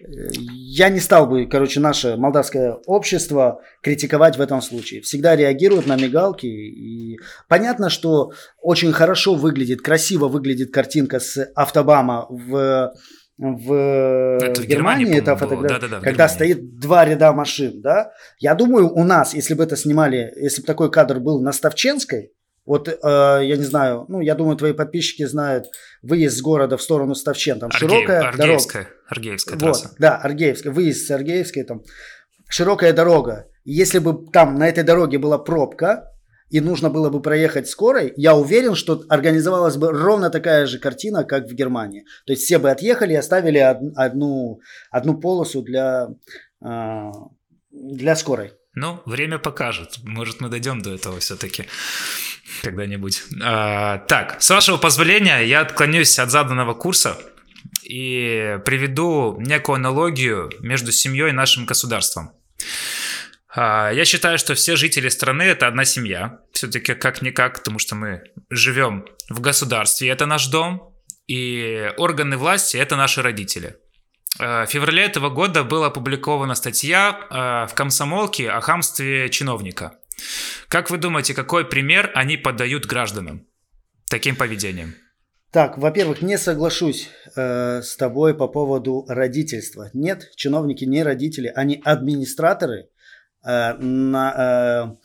Я не стал бы, короче, наше молдавское общество критиковать в этом случае. Всегда реагируют на мигалки. И понятно, что очень хорошо выглядит, красиво выглядит картинка с автобама в в, это в Германии, Германии это фотография, да, да, да, когда Германии. стоит два ряда машин, да. Я думаю, у нас, если бы это снимали, если бы такой кадр был на Ставченской, вот, э, я не знаю, ну, я думаю, твои подписчики знают выезд с города в сторону Ставчен, там Аргеев, широкая Аргеевская, дорога. Аргеевская трасса. Вот, да, Аргеевская, выезд с Аргеевской, там широкая дорога. Если бы там на этой дороге была пробка, и нужно было бы проехать скорой, я уверен, что организовалась бы ровно такая же картина, как в Германии. То есть все бы отъехали и оставили одну, одну полосу для, а, для скорой. Ну, время покажет. Может, мы дойдем до этого все-таки когда-нибудь. А, так, с вашего позволения, я отклонюсь от заданного курса и приведу некую аналогию между семьей и нашим государством. А, я считаю, что все жители страны это одна семья. Все-таки как-никак, потому что мы живем в государстве, это наш дом, и органы власти это наши родители. А, в феврале этого года была опубликована статья а, в комсомолке о хамстве чиновника. Как вы думаете, какой пример они подают гражданам таким поведением? Так, во-первых, не соглашусь э, с тобой по поводу родительства. Нет, чиновники не родители, они администраторы на, э,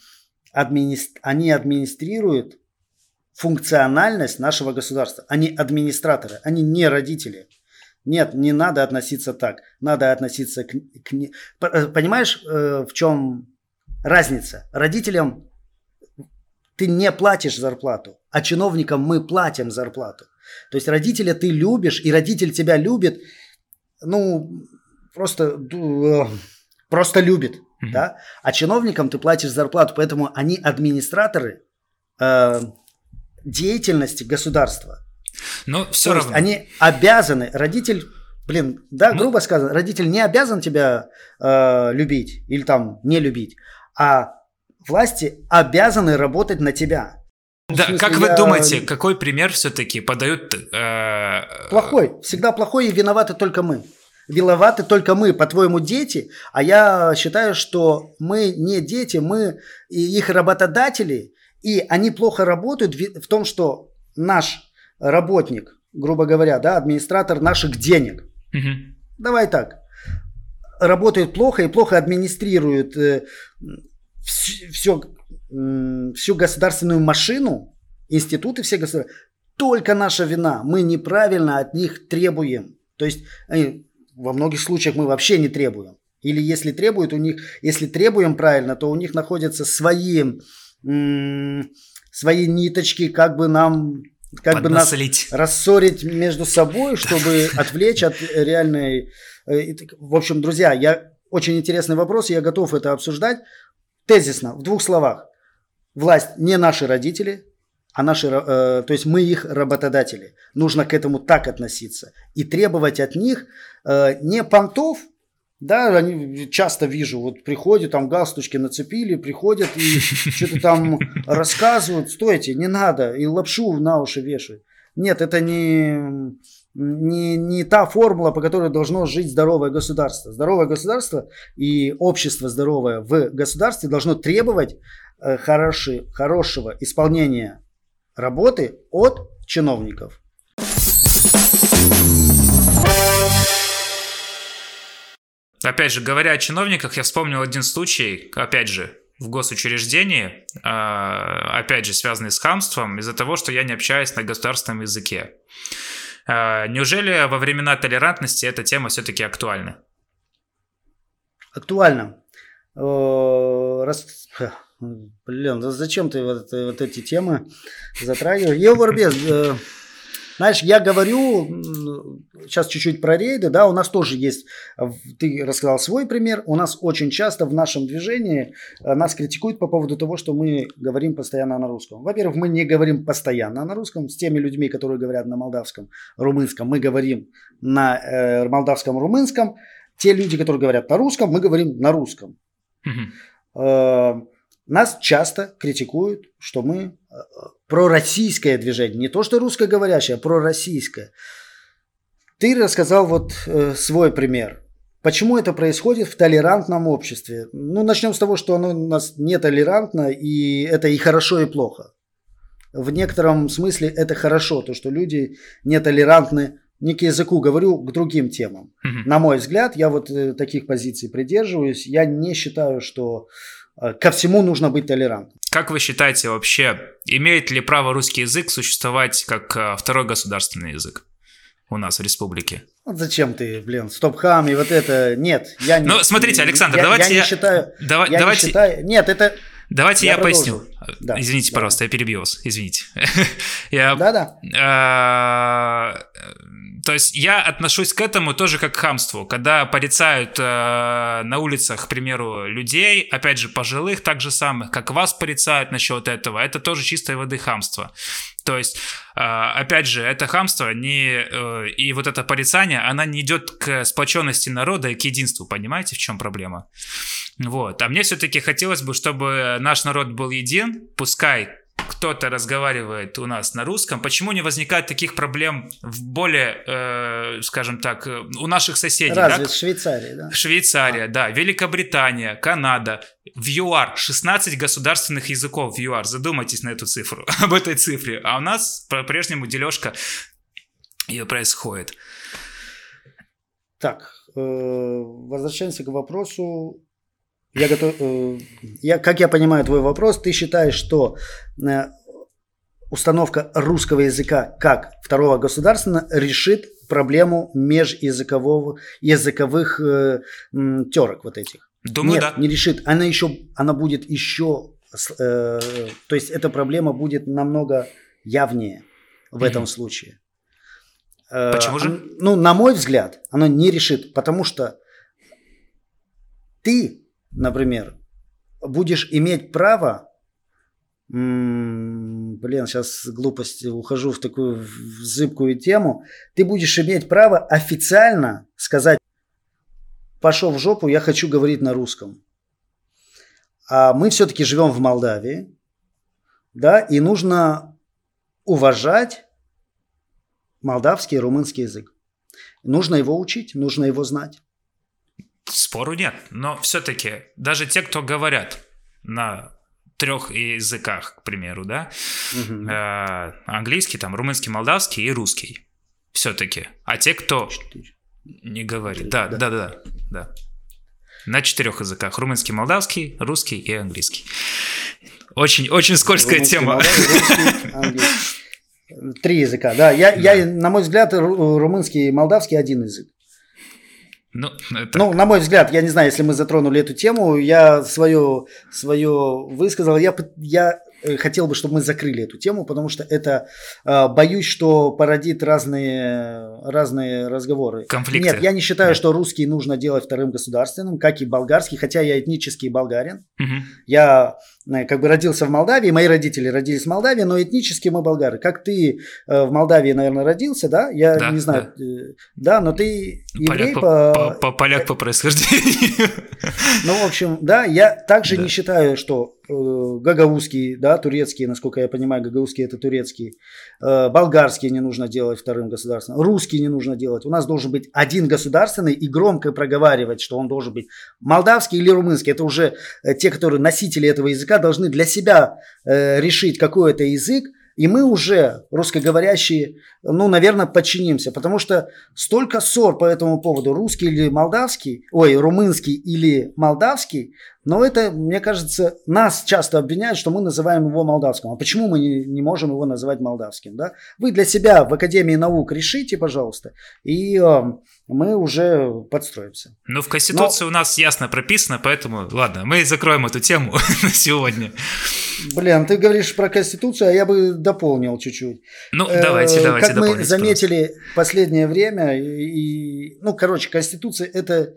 администр... они администрируют функциональность нашего государства. Они администраторы, они не родители. Нет, не надо относиться так. Надо относиться к... к... Э, понимаешь, в чем разница? Родителям ты не платишь зарплату, а чиновникам мы платим зарплату. То есть родителя ты любишь, и родитель тебя любит, ну, просто, просто любит. Mm-hmm. Да? А чиновникам ты платишь зарплату, поэтому они администраторы э, деятельности государства. Но все То равно. они обязаны, родитель, блин, да, ну... грубо сказано, родитель не обязан тебя э, любить или там не любить, а власти обязаны работать на тебя. Да, смысле, как вы я... думаете, какой пример все-таки подают? Э... Плохой, всегда плохой и виноваты только мы виноваты только мы, по-твоему, дети, а я считаю, что мы не дети, мы их работодатели, и они плохо работают в том, что наш работник, грубо говоря, да, администратор наших денег. Мгм. Давай так. Работает плохо и плохо администрирует э, все, всю государственную машину, институты все государственные. Только наша вина. Мы неправильно от них требуем. То есть э, во многих случаях мы вообще не требуем. Или если требуют у них, если требуем правильно, то у них находятся свои, м, свои ниточки, как бы нам как бы нас рассорить между собой, чтобы отвлечь от реальной... э, В общем, друзья, я очень интересный вопрос, я готов это обсуждать. Тезисно, в двух словах. Власть не наши родители, а наши, э, то есть мы их работодатели. Нужно к этому так относиться и требовать от них э, не понтов, да, они часто вижу, вот приходят, там галстучки нацепили, приходят и что-то там рассказывают. Стойте, не надо, и лапшу на уши вешают. Нет, это не, не, не та формула, по которой должно жить здоровое государство. Здоровое государство и общество здоровое в государстве должно требовать э, хороши- хорошего исполнения работы от чиновников. Опять же, говоря о чиновниках, я вспомнил один случай, опять же, в госучреждении, а, опять же, связанный с хамством, из-за того, что я не общаюсь на государственном языке. А, Неужели во времена толерантности эта тема все-таки актуальна? Актуально. Э, раз- Блин, да зачем ты вот, вот эти темы затрагиваешь? Евробез, э, знаешь, я говорю сейчас чуть-чуть про рейды, да, у нас тоже есть, ты рассказал свой пример, у нас очень часто в нашем движении э, нас критикуют по поводу того, что мы говорим постоянно на русском. Во-первых, мы не говорим постоянно на русском, с теми людьми, которые говорят на молдавском, румынском, мы говорим на э, молдавском, румынском, те люди, которые говорят на русском, мы говорим на русском. Мгм. Нас часто критикуют, что мы э, пророссийское движение. Не то, что русскоговорящее, а пророссийское. Ты рассказал вот э, свой пример. Почему это происходит в толерантном обществе? Ну, начнем с того, что оно у нас нетолерантно, и это и хорошо, и плохо. В некотором смысле это хорошо, то, что люди нетолерантны не к языку, говорю к другим темам. Мгм. На мой взгляд, я вот э, таких позиций придерживаюсь. Я не считаю, что э, ко всему нужно быть толерантным. Как вы считаете вообще, имеет ли право русский язык существовать как а, второй государственный язык у нас в республике? Вот зачем ты, блин, стоп-хам и вот это? Нет, я не... Ну, смотрите, Александр, я, давайте я... я- не считаю... Давай, Я давайте, не считаю... Нет, это... давайте Я я, поясню. Да, Извините, да. пожалуйста, я перебью вас. Извините. я Да-да. А, То есть я отношусь к этому тоже как к хамству. Когда порицают э, на улицах, к примеру, людей, опять же, пожилых, так же самых, как вас порицают насчет этого, это тоже чистой воды хамство. То есть, э, опять же, это хамство не, э, и вот это порицание, она не идет к сплоченности народа и к единству, понимаете, в чем проблема? Вот. А мне все-таки хотелось бы, чтобы наш народ был един, пускай кто-то разговаривает у нас на русском, почему не возникает таких проблем в более, э, скажем так, э, у наших соседей? да? Разве в Швейцарии, да? Швейцария, да, Великобритания, Канада, в ЮАР 16 государственных языков в ЮАР. Задумайтесь на эту цифру, об этой цифре. А у нас по-прежнему дележка ее происходит. Так, э, возвращаемся к вопросу. Я готов, э, я, как я понимаю твой вопрос, ты считаешь, что э, установка русского языка как второго государственного решит проблему межязыкового языковых э, м, терок вот этих? Думаю, Нет, да. не решит. Она еще, она будет еще, э, то есть эта проблема будет намного явнее в этом Мгм. случае. Э, Почему же? ну, на мой взгляд, оно не решит, потому что ты, например, будешь иметь право, блин, сейчас глупость, ухожу в такую в зыбкую тему, ты будешь иметь право официально сказать, пошел в жопу, я хочу говорить на русском. А мы все-таки живем в Молдавии, да, и нужно уважать молдавский и румынский язык. Нужно его учить, нужно его знать. Спору нет. Но все-таки даже те, кто говорят на трех языках, к примеру, да, э, английский, там, румынский, молдавский и русский. все-таки. А те, кто не говорит. Да, да, да, да, да. На четырех языках. Румынский, молдавский, русский и английский. Очень, очень скользкая Румынский, тема. Молдавский, Три языка, да. Я, да. я, на мой взгляд, румынский и молдавский один язык. Ну, это... ну, на мой взгляд, я не знаю, если мы затронули эту тему, я свое, свое высказал. Я, я Э, хотел бы, чтобы мы закрыли эту тему, потому что это э, боюсь, что породит разные, разные разговоры. Конфликты. Нет, я не считаю, да. что русский нужно делать вторым государственным, как и болгарский, хотя я этнический болгарин. Угу. Я как бы родился в Молдавии, мои родители родились в Молдавии, но этнически мы болгары. Как ты в Молдавии, наверное, родился, да? Я да, не знаю. Да, да но ты еврей поляк по... По, по, поляк по происхождению. Ну, в общем, да, я также да. не считаю, что Э, гагаузский, да, турецкий, насколько я понимаю, гагаузский это турецкий, э, болгарский не нужно делать вторым государственным, русский не нужно делать. У нас должен быть один государственный и громко проговаривать, что он должен быть молдавский или румынский. Это уже э, те, которые носители этого языка, должны для себя решить, какой это язык, и мы уже, русскоговорящие, ну, наверное, подчинимся, потому что столько ссор по этому поводу, русский или молдавский, ой, румынский или молдавский, но это, мне кажется, нас часто обвиняют, что мы называем его молдавским. А почему мы не, не можем его называть молдавским? Да? Вы для себя в Академии наук решите, пожалуйста, и э, мы уже подстроимся. Ну, в Конституции Но... у нас ясно прописано, поэтому, ладно, мы закроем эту тему на сегодня. Блин, ты говоришь про Конституцию, а я бы дополнил чуть-чуть. Ну, давайте, давайте Как мы заметили последнее время, и, ну, короче, Конституция – это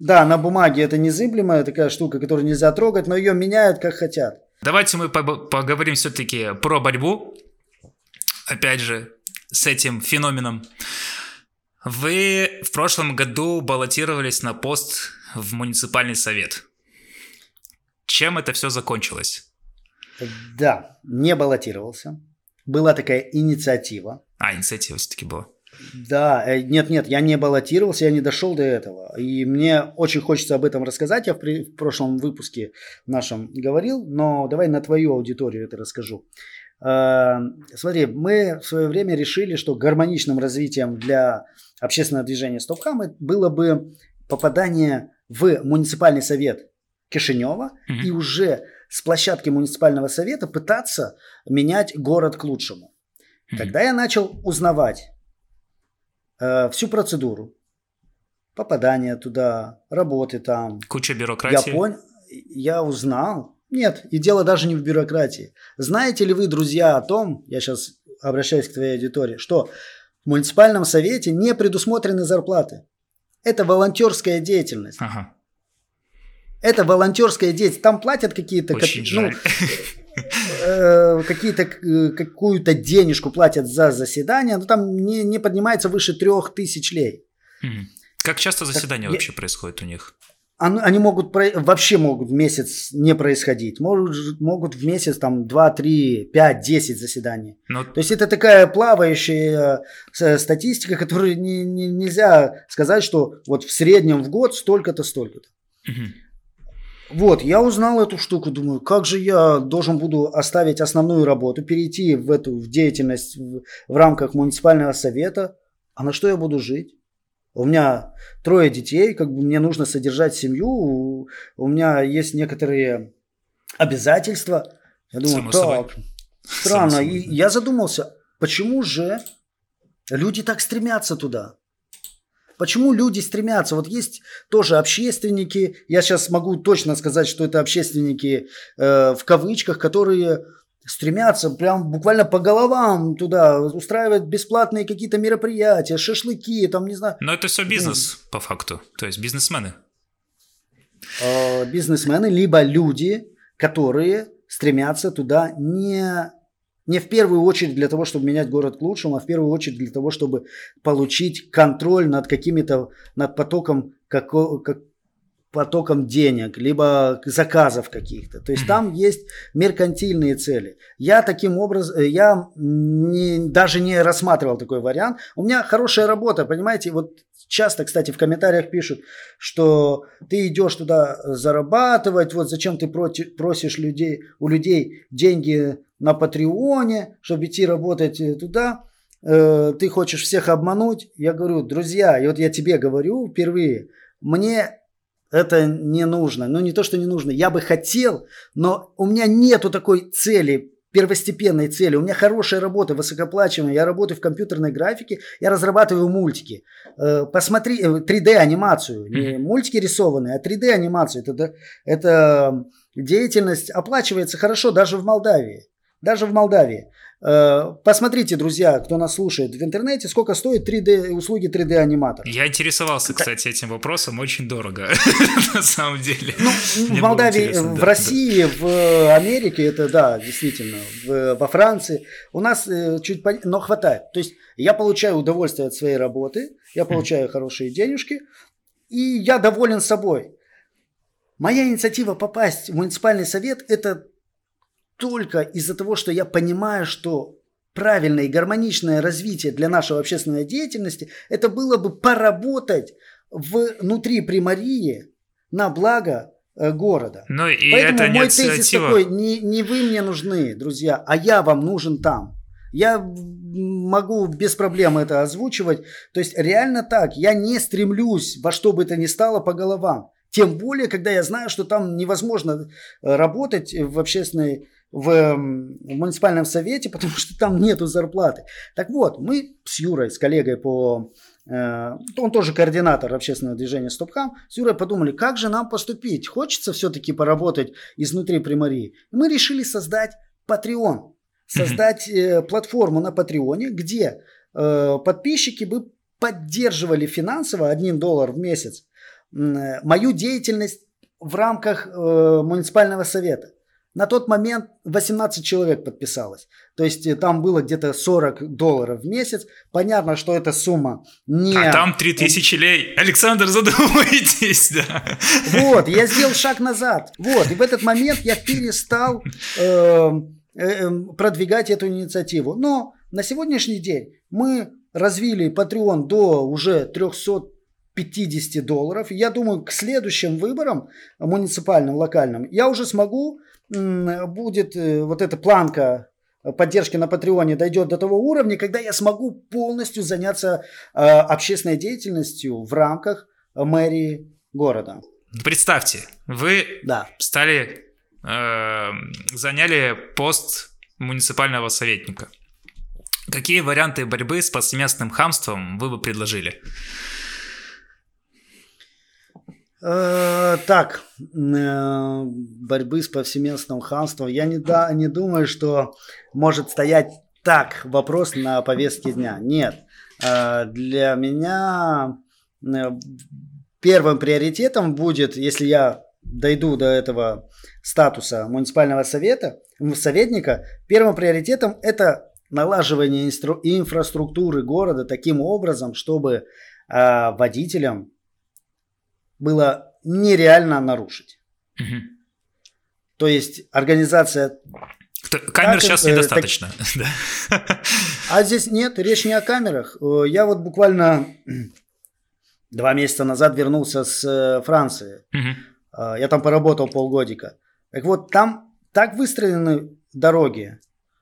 да, на бумаге это незыблемая такая штука, которую нельзя трогать, но ее меняют как хотят. Давайте мы поговорим все-таки про борьбу. Опять же, с этим феноменом. Вы в прошлом году баллотировались на пост в муниципальный совет. Чем это все закончилось? Да, не баллотировался. Была такая инициатива. А, инициатива все-таки была. Да, э, нет, нет, я не баллотировался, я не дошел до этого. И мне очень хочется об этом рассказать. Я в, при, в прошлом выпуске нашем говорил, но давай на твою аудиторию это расскажу. Э, смотри, мы в свое время решили, что гармоничным развитием для общественного движения Стопхам было бы попадание в муниципальный совет Кишинева mm-hmm. и уже с площадки муниципального совета пытаться менять город к лучшему. Mm-hmm. Когда я начал узнавать э, всю процедуру попадания туда, работы там. Куча бюрократии. Я понял, я узнал. Нет, и дело даже не в бюрократии. Знаете ли вы, друзья, о том, я сейчас обращаюсь к твоей аудитории, что в муниципальном совете не предусмотрены зарплаты. Это волонтерская деятельность. Ага. Это волонтерская деятельность. Там платят какие-то... Очень как, ну, Э, какие-то, э, какую-то денежку платят за заседание, но там не, не поднимается выше трех тысяч лей. Как часто заседания так, вообще я... происходят у них? Они могут вообще могут в месяц не происходить. Могут, могут в месяц там 2, 3, 5, 10 заседаний. Но... То есть это такая плавающая э, статистика, которую не, не, нельзя сказать, что вот в среднем в год столько-то, столько-то. Угу. Вот, я узнал эту штуку, думаю, как же я должен буду оставить основную работу, перейти в эту в деятельность в, в рамках муниципального совета, а на что я буду жить? У меня трое детей, как бы мне нужно содержать семью, у, меня есть некоторые обязательства. Я думаю, Само так, собой. странно. Само И я задумался, почему же люди так стремятся туда? Почему люди стремятся? Вот есть тоже общественники, я сейчас могу точно сказать, что это общественники э, в кавычках, которые стремятся прям буквально по головам туда, устраивать бесплатные какие-то мероприятия, шашлыки, там, не знаю. Но это все бизнес, mm. по факту, то есть бизнесмены. Э, бизнесмены, либо люди, которые стремятся туда не не в первую очередь для того, чтобы менять город к лучшему, а в первую очередь для того, чтобы получить контроль над какими-то, над потоком, как, как, потоком денег, либо заказов каких-то. То есть там есть меркантильные цели. Я таким образом, э, я не, даже не рассматривал такой вариант. У меня хорошая работа, понимаете, вот часто, кстати, в комментариях пишут, что ты идешь туда зарабатывать, вот зачем ты просишь людей, у людей деньги на Патреоне, чтобы идти работать э, туда. э, ты хочешь всех обмануть. Я говорю, друзья, и вот я тебе говорю впервые, мне это не нужно. Ну, не то, что не нужно. Я бы хотел, но у меня нету такой цели, первостепенной цели. У меня хорошая работа, высокоплачиваемая. Я работаю в компьютерной графике, я разрабатываю мультики. Э, посмотри, 3D-анимацию. Э, не мультики рисованные, а 3D-анимацию. Это, это деятельность оплачивается хорошо даже в Молдавии. Даже в Молдавии. Э, посмотрите, друзья, кто нас слушает в интернете, сколько стоит 3D, услуги 3D аниматора. Я интересовался, кстати, этим вопросом, очень дорого, на самом деле. Ну, в Молдавии, в России, в Америке, это да, действительно, во Франции. У нас э, чуть, но хватает. То есть я получаю удовольствие от своей работы, я получаю хорошие денежки, и я доволен собой. Моя инициатива попасть в муниципальный совет – это только из-за того, что я понимаю, что правильное и гармоничное развитие для нашей общественной деятельности, это было бы поработать внутри примарии на благо э, города. Ну и Поэтому это мой инициатива... тезис такой, не, не вы мне нужны, друзья, а я вам нужен там. Я могу без проблем это озвучивать. То есть реально так, я не стремлюсь во что бы то ни стало по головам. Тем более, когда я знаю, что там невозможно э, работать в общественной в, муниципальном совете, потому что там нету зарплаты. Так вот, мы с Юрой, с коллегой по... Э, он тоже координатор общественного движения Стопхам. С Юрой подумали, как же нам поступить? Хочется все-таки поработать изнутри Примарии. И мы решили создать Patreon. Создать э, платформу на Патреоне, где э, подписчики бы поддерживали финансово 1 доллар в месяц э, мою деятельность в рамках э, муниципального совета. На тот момент 18 человек подписалось. То есть э, там было где-то 40 долларов в месяц. Понятно, что эта сумма не... А там 3000 лей. Александр, задумайтесь, да. Вот, я сделал шаг назад. Вот, и в этот момент я перестал э, э, продвигать эту инициативу. Но на сегодняшний день мы развили Patreon до уже 300 50 долларов. Я думаю, к следующим выборам муниципальным, локальным, я уже смогу будет э, вот эта планка поддержки на Патреоне дойдет до того уровня, когда я смогу полностью заняться э, общественной деятельностью в рамках мэрии города. Представьте, вы да. стали, э, заняли пост муниципального советника. Какие варианты борьбы с повсеместным хамством вы бы предложили? Э, так, э, борьбы с повсеместным хамством. Я не, да, не думаю, что может стоять так вопрос на повестке дня. Нет. Э, для меня первым приоритетом будет, если я дойду до этого статуса муниципального совета, советника, первым приоритетом это налаживание инстру- инфраструктуры города таким образом, чтобы водителям было нереально нарушить. Угу. То есть организация... Камер так, сейчас недостаточно. Так... А здесь нет, речь не о камерах. Э, я вот буквально два месяца назад вернулся с э, Франции. Угу. Я там поработал полгодика. Так вот, там так выстроены дороги,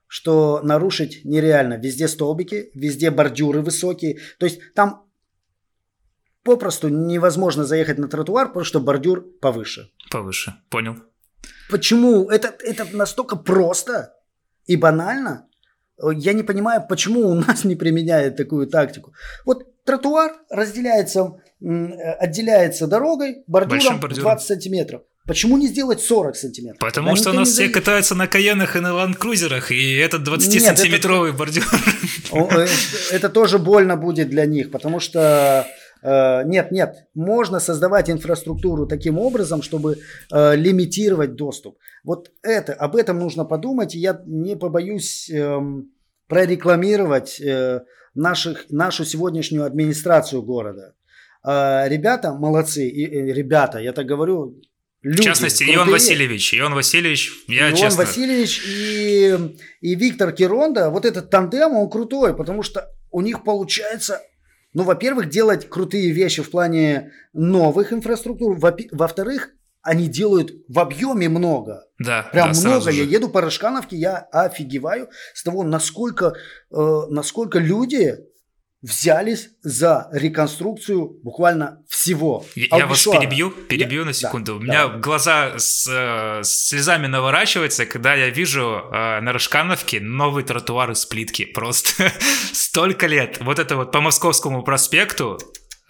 что нарушить нереально. Везде столбики, везде бордюры высокие. То есть там попросту невозможно заехать на тротуар, потому что бордюр повыше. Повыше, понял. Почему? Это, это настолько просто и банально. Я не понимаю, почему у нас не применяют такую тактику. Вот тротуар разделяется, отделяется дорогой бордюром 20 сантиметров. Почему не сделать 40 сантиметров? Потому Когда что у нас все катаются на Каенах и на Ланд-Крузерах, и этот 20-сантиметровый это... бордюр. Э, это тоже больно будет для них, потому что Э, нет, нет, можно создавать инфраструктуру таким образом, чтобы э, лимитировать доступ. Вот это, об этом нужно подумать, и я не побоюсь э, прорекламировать э, наших, нашу сегодняшнюю администрацию города. Э, ребята молодцы, и, и, ребята, я так говорю, Люди, в частности, крутые. Ион Васильевич. Ион Васильевич, я Ион честно... Васильевич и, и Виктор Киронда, вот этот тандем, он крутой, потому что у них получается ну, во-первых, делать крутые вещи в плане новых инфраструктур. Во-вторых, они делают в объеме много. Да, Прям да, много. Я еду по Рожкановке, я офигеваю с того, насколько, э, насколько люди взялись за реконструкцию буквально всего. Я, я вас перебью, перебью Я- на секунду. да, У меня давай. глаза с, э, с слезами наворачиваются, когда я вижу э, на Рожкановке новый тротуар из плитки. Просто столько лет. Вот это вот по Московскому проспекту.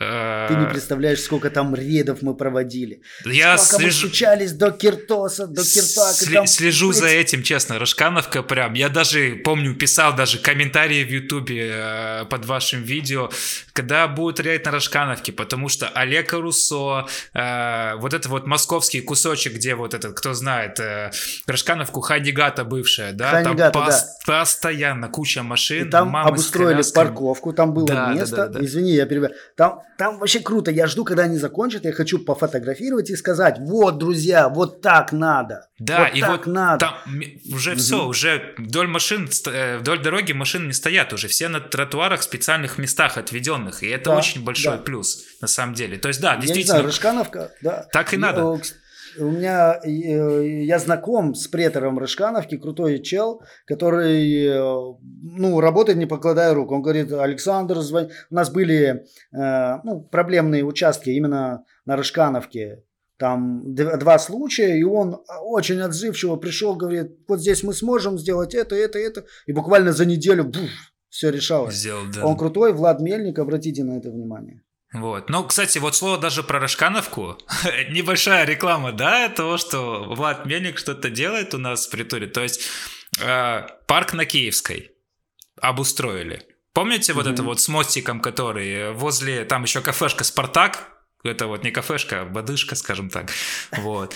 Э, Ты не представляешь, сколько там рейдов мы проводили. я сколько мы слежу, стучались до Киртоса, до Киртака. сли- там, слежу за этим, честно. Рожкановка прям. Я даже, помню, писал даже комментарии в Ютубе э, под вашим видео, когда будет рейд на Рожкановке, потому что Олег Руссо, э, вот это вот московский кусочек, где вот этот, кто знает, э, Рожкановку Ханигата бывшая, да, Ханигата, там да. пос- постоянно куча машин, И там обустроили колясками. парковку, там было Да, да, место. да, да, да. Извини, я перебиваю. Там, там вообще круто. Я жду, когда они закончат. Я хочу пофотографировать и сказать: вот, друзья, вот так надо. Да, вот и так вот надо. там уже все, уже вдоль машин, э, вдоль дороги машины не стоят уже, все на тротуарах специальных местах отведенных, и это Да, очень большой да. плюс на самом деле. То есть да, Я не действительно, знаю, Рыжкановка, да. Так и надо. У меня, э, я знаком с претором Рыжкановки, крутой чел, который, э, ну, работает не покладая рук. Он говорит, Александр, звони». у нас были, э, ну, проблемные участки именно на Рыжкановке. Там два случая, и он очень отзывчиво пришел, говорит, вот здесь мы сможем сделать это, это, это. И буквально за неделю, все решалось. сделал, да. Он крутой, Влад Мельник, обратите на это внимание. Вот. Ну, кстати, вот слово даже про Рожкановку. Небольшая реклама, да, того, что Влад Мельник что-то делает у нас в притуре. То есть э, парк на Киевской обустроили. Помните вот Мгм. это вот с мостиком, который возле, там еще кафешка «Спартак», это вот не кафешка, а бодышка, скажем так. Вот.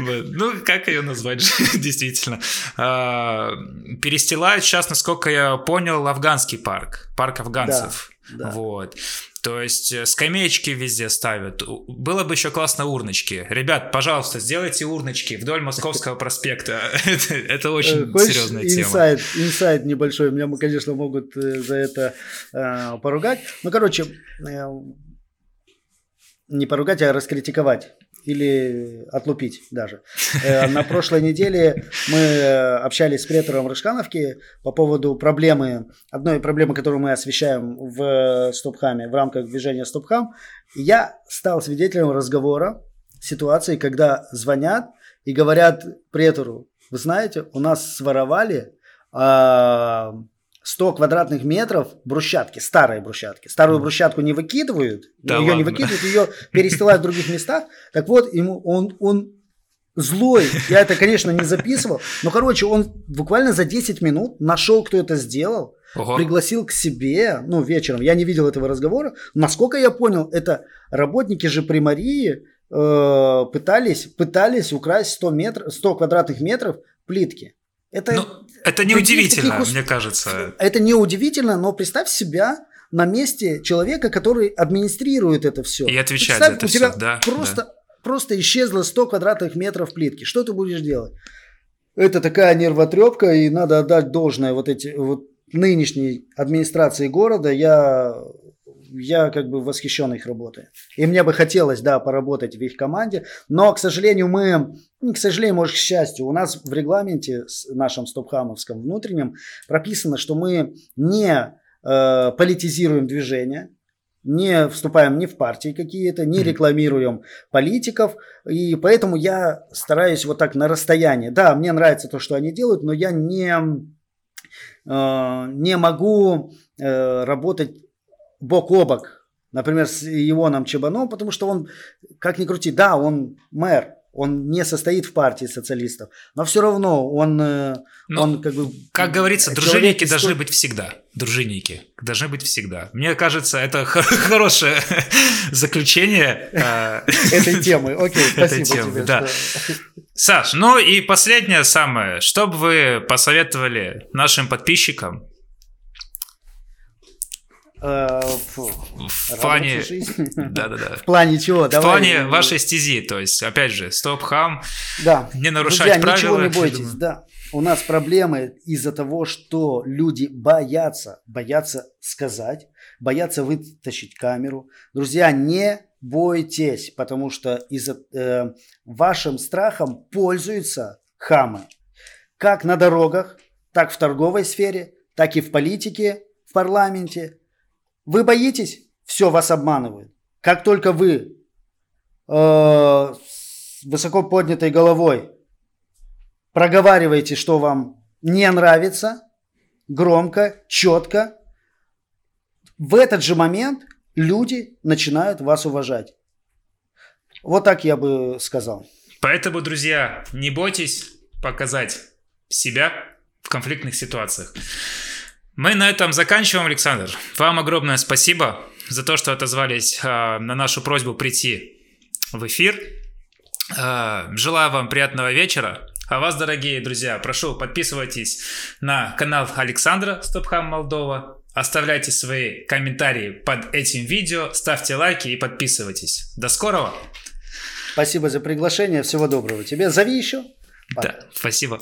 Ну, как ее назвать, действительно. А, Перестилают сейчас, насколько я понял, афганский парк. Парк афганцев. да. Вот. То есть э, скамеечки везде ставят. Было бы еще классно урночки. Ребят, пожалуйста, сделайте урночки вдоль Московского проспекта. Это, Э, очень Хочешь серьезная тема. инсайд небольшой. Меня, конечно, могут э, за это э, поругать. Ну, короче, э, не поругать, а раскритиковать. Или отлупить даже. Э, На прошлой неделе мы э, общались с претором Рыжкановки по поводу проблемы, одной проблемы, которую мы освещаем в Стопхаме, в рамках движения Стопхам. Я стал свидетелем разговора, ситуации, когда звонят и говорят претору, вы знаете, у нас своровали а, 100 квадратных метров брусчатки, старой брусчатки. Старую брусчатку не выкидывают, Да ее не ладно. выкидывают, ее перестилают в других местах. Так вот, ему он, он злой, я это, конечно, не записывал, но, короче, он буквально за 10 минут нашел, кто это сделал, Ого. пригласил к себе, ну, вечером, я не видел этого разговора, насколько я понял, это работники же примарии э, пытались, пытались украсть 100, метров, 100 квадратных метров плитки. Это, Ну, это не Таких- мне кажется. это не удивительно, но представь себя на месте человека, который администрирует это все. И отвечает за это у тебя всё, да, просто, просто исчезло 100 квадратных метров плитки. Что ты будешь делать? Это такая нервотрепка, и надо отдать должное вот эти вот нынешней администрации города. Я, я как бы восхищен их работой. И мне бы хотелось, да, поработать в их команде. Но, к сожалению, мы, не к сожалению, может, к счастью, у нас в регламенте с нашем стопхамовском внутреннем прописано, что мы не э, политизируем движение, не вступаем ни в партии какие-то, не рекламируем политиков, и поэтому я стараюсь вот так на расстоянии. Да, мне нравится то, что они делают, но я не, э, не могу э, работать бок о бок, например, с Ионом Чебаном, потому что он, как ни крути, да, он мэр, он не состоит в партии социалистов, но все равно он, э, Ну, он как бы... Как говорится, дружинники из должны быть всегда. Дружинники должны быть всегда. Мне кажется, это хор- хорошее заключение. э, этой темы. Окей, спасибо тебе. да. Саш, ну и последнее самое. Что бы вы посоветовали нашим подписчикам. В плане... Рабочая жизнь. Да-да-да. В плане чего? В Давай. плане вашей стези, то есть, опять же, стоп-хам, Да. не нарушать Друзья, правила. ничего не бойтесь, да. У нас проблемы из-за того, что люди боятся, боятся сказать, боятся вытащить камеру. Друзья, не бойтесь, потому что из-за э, вашим страхом пользуются хамы. Как на дорогах, так в торговой сфере, так и в политике, в парламенте. Вы боитесь? Все, вас обманывают. Как только вы э, с высоко поднятой головой проговариваете, что вам не нравится, громко, четко, в этот же момент люди начинают вас уважать. Вот так я бы сказал. Поэтому, друзья, не бойтесь показать себя в конфликтных ситуациях. Мы на этом заканчиваем, Александр. Вам огромное спасибо за то, что отозвались э, на нашу просьбу прийти в эфир. Э, желаю вам приятного вечера. А вас, дорогие друзья, прошу, подписывайтесь на канал Александра Стопхам Молдова. Оставляйте свои комментарии под этим видео, ставьте лайки и подписывайтесь. До скорого! Спасибо за приглашение, всего доброго. Тебе зови еще. Пока. Да, спасибо.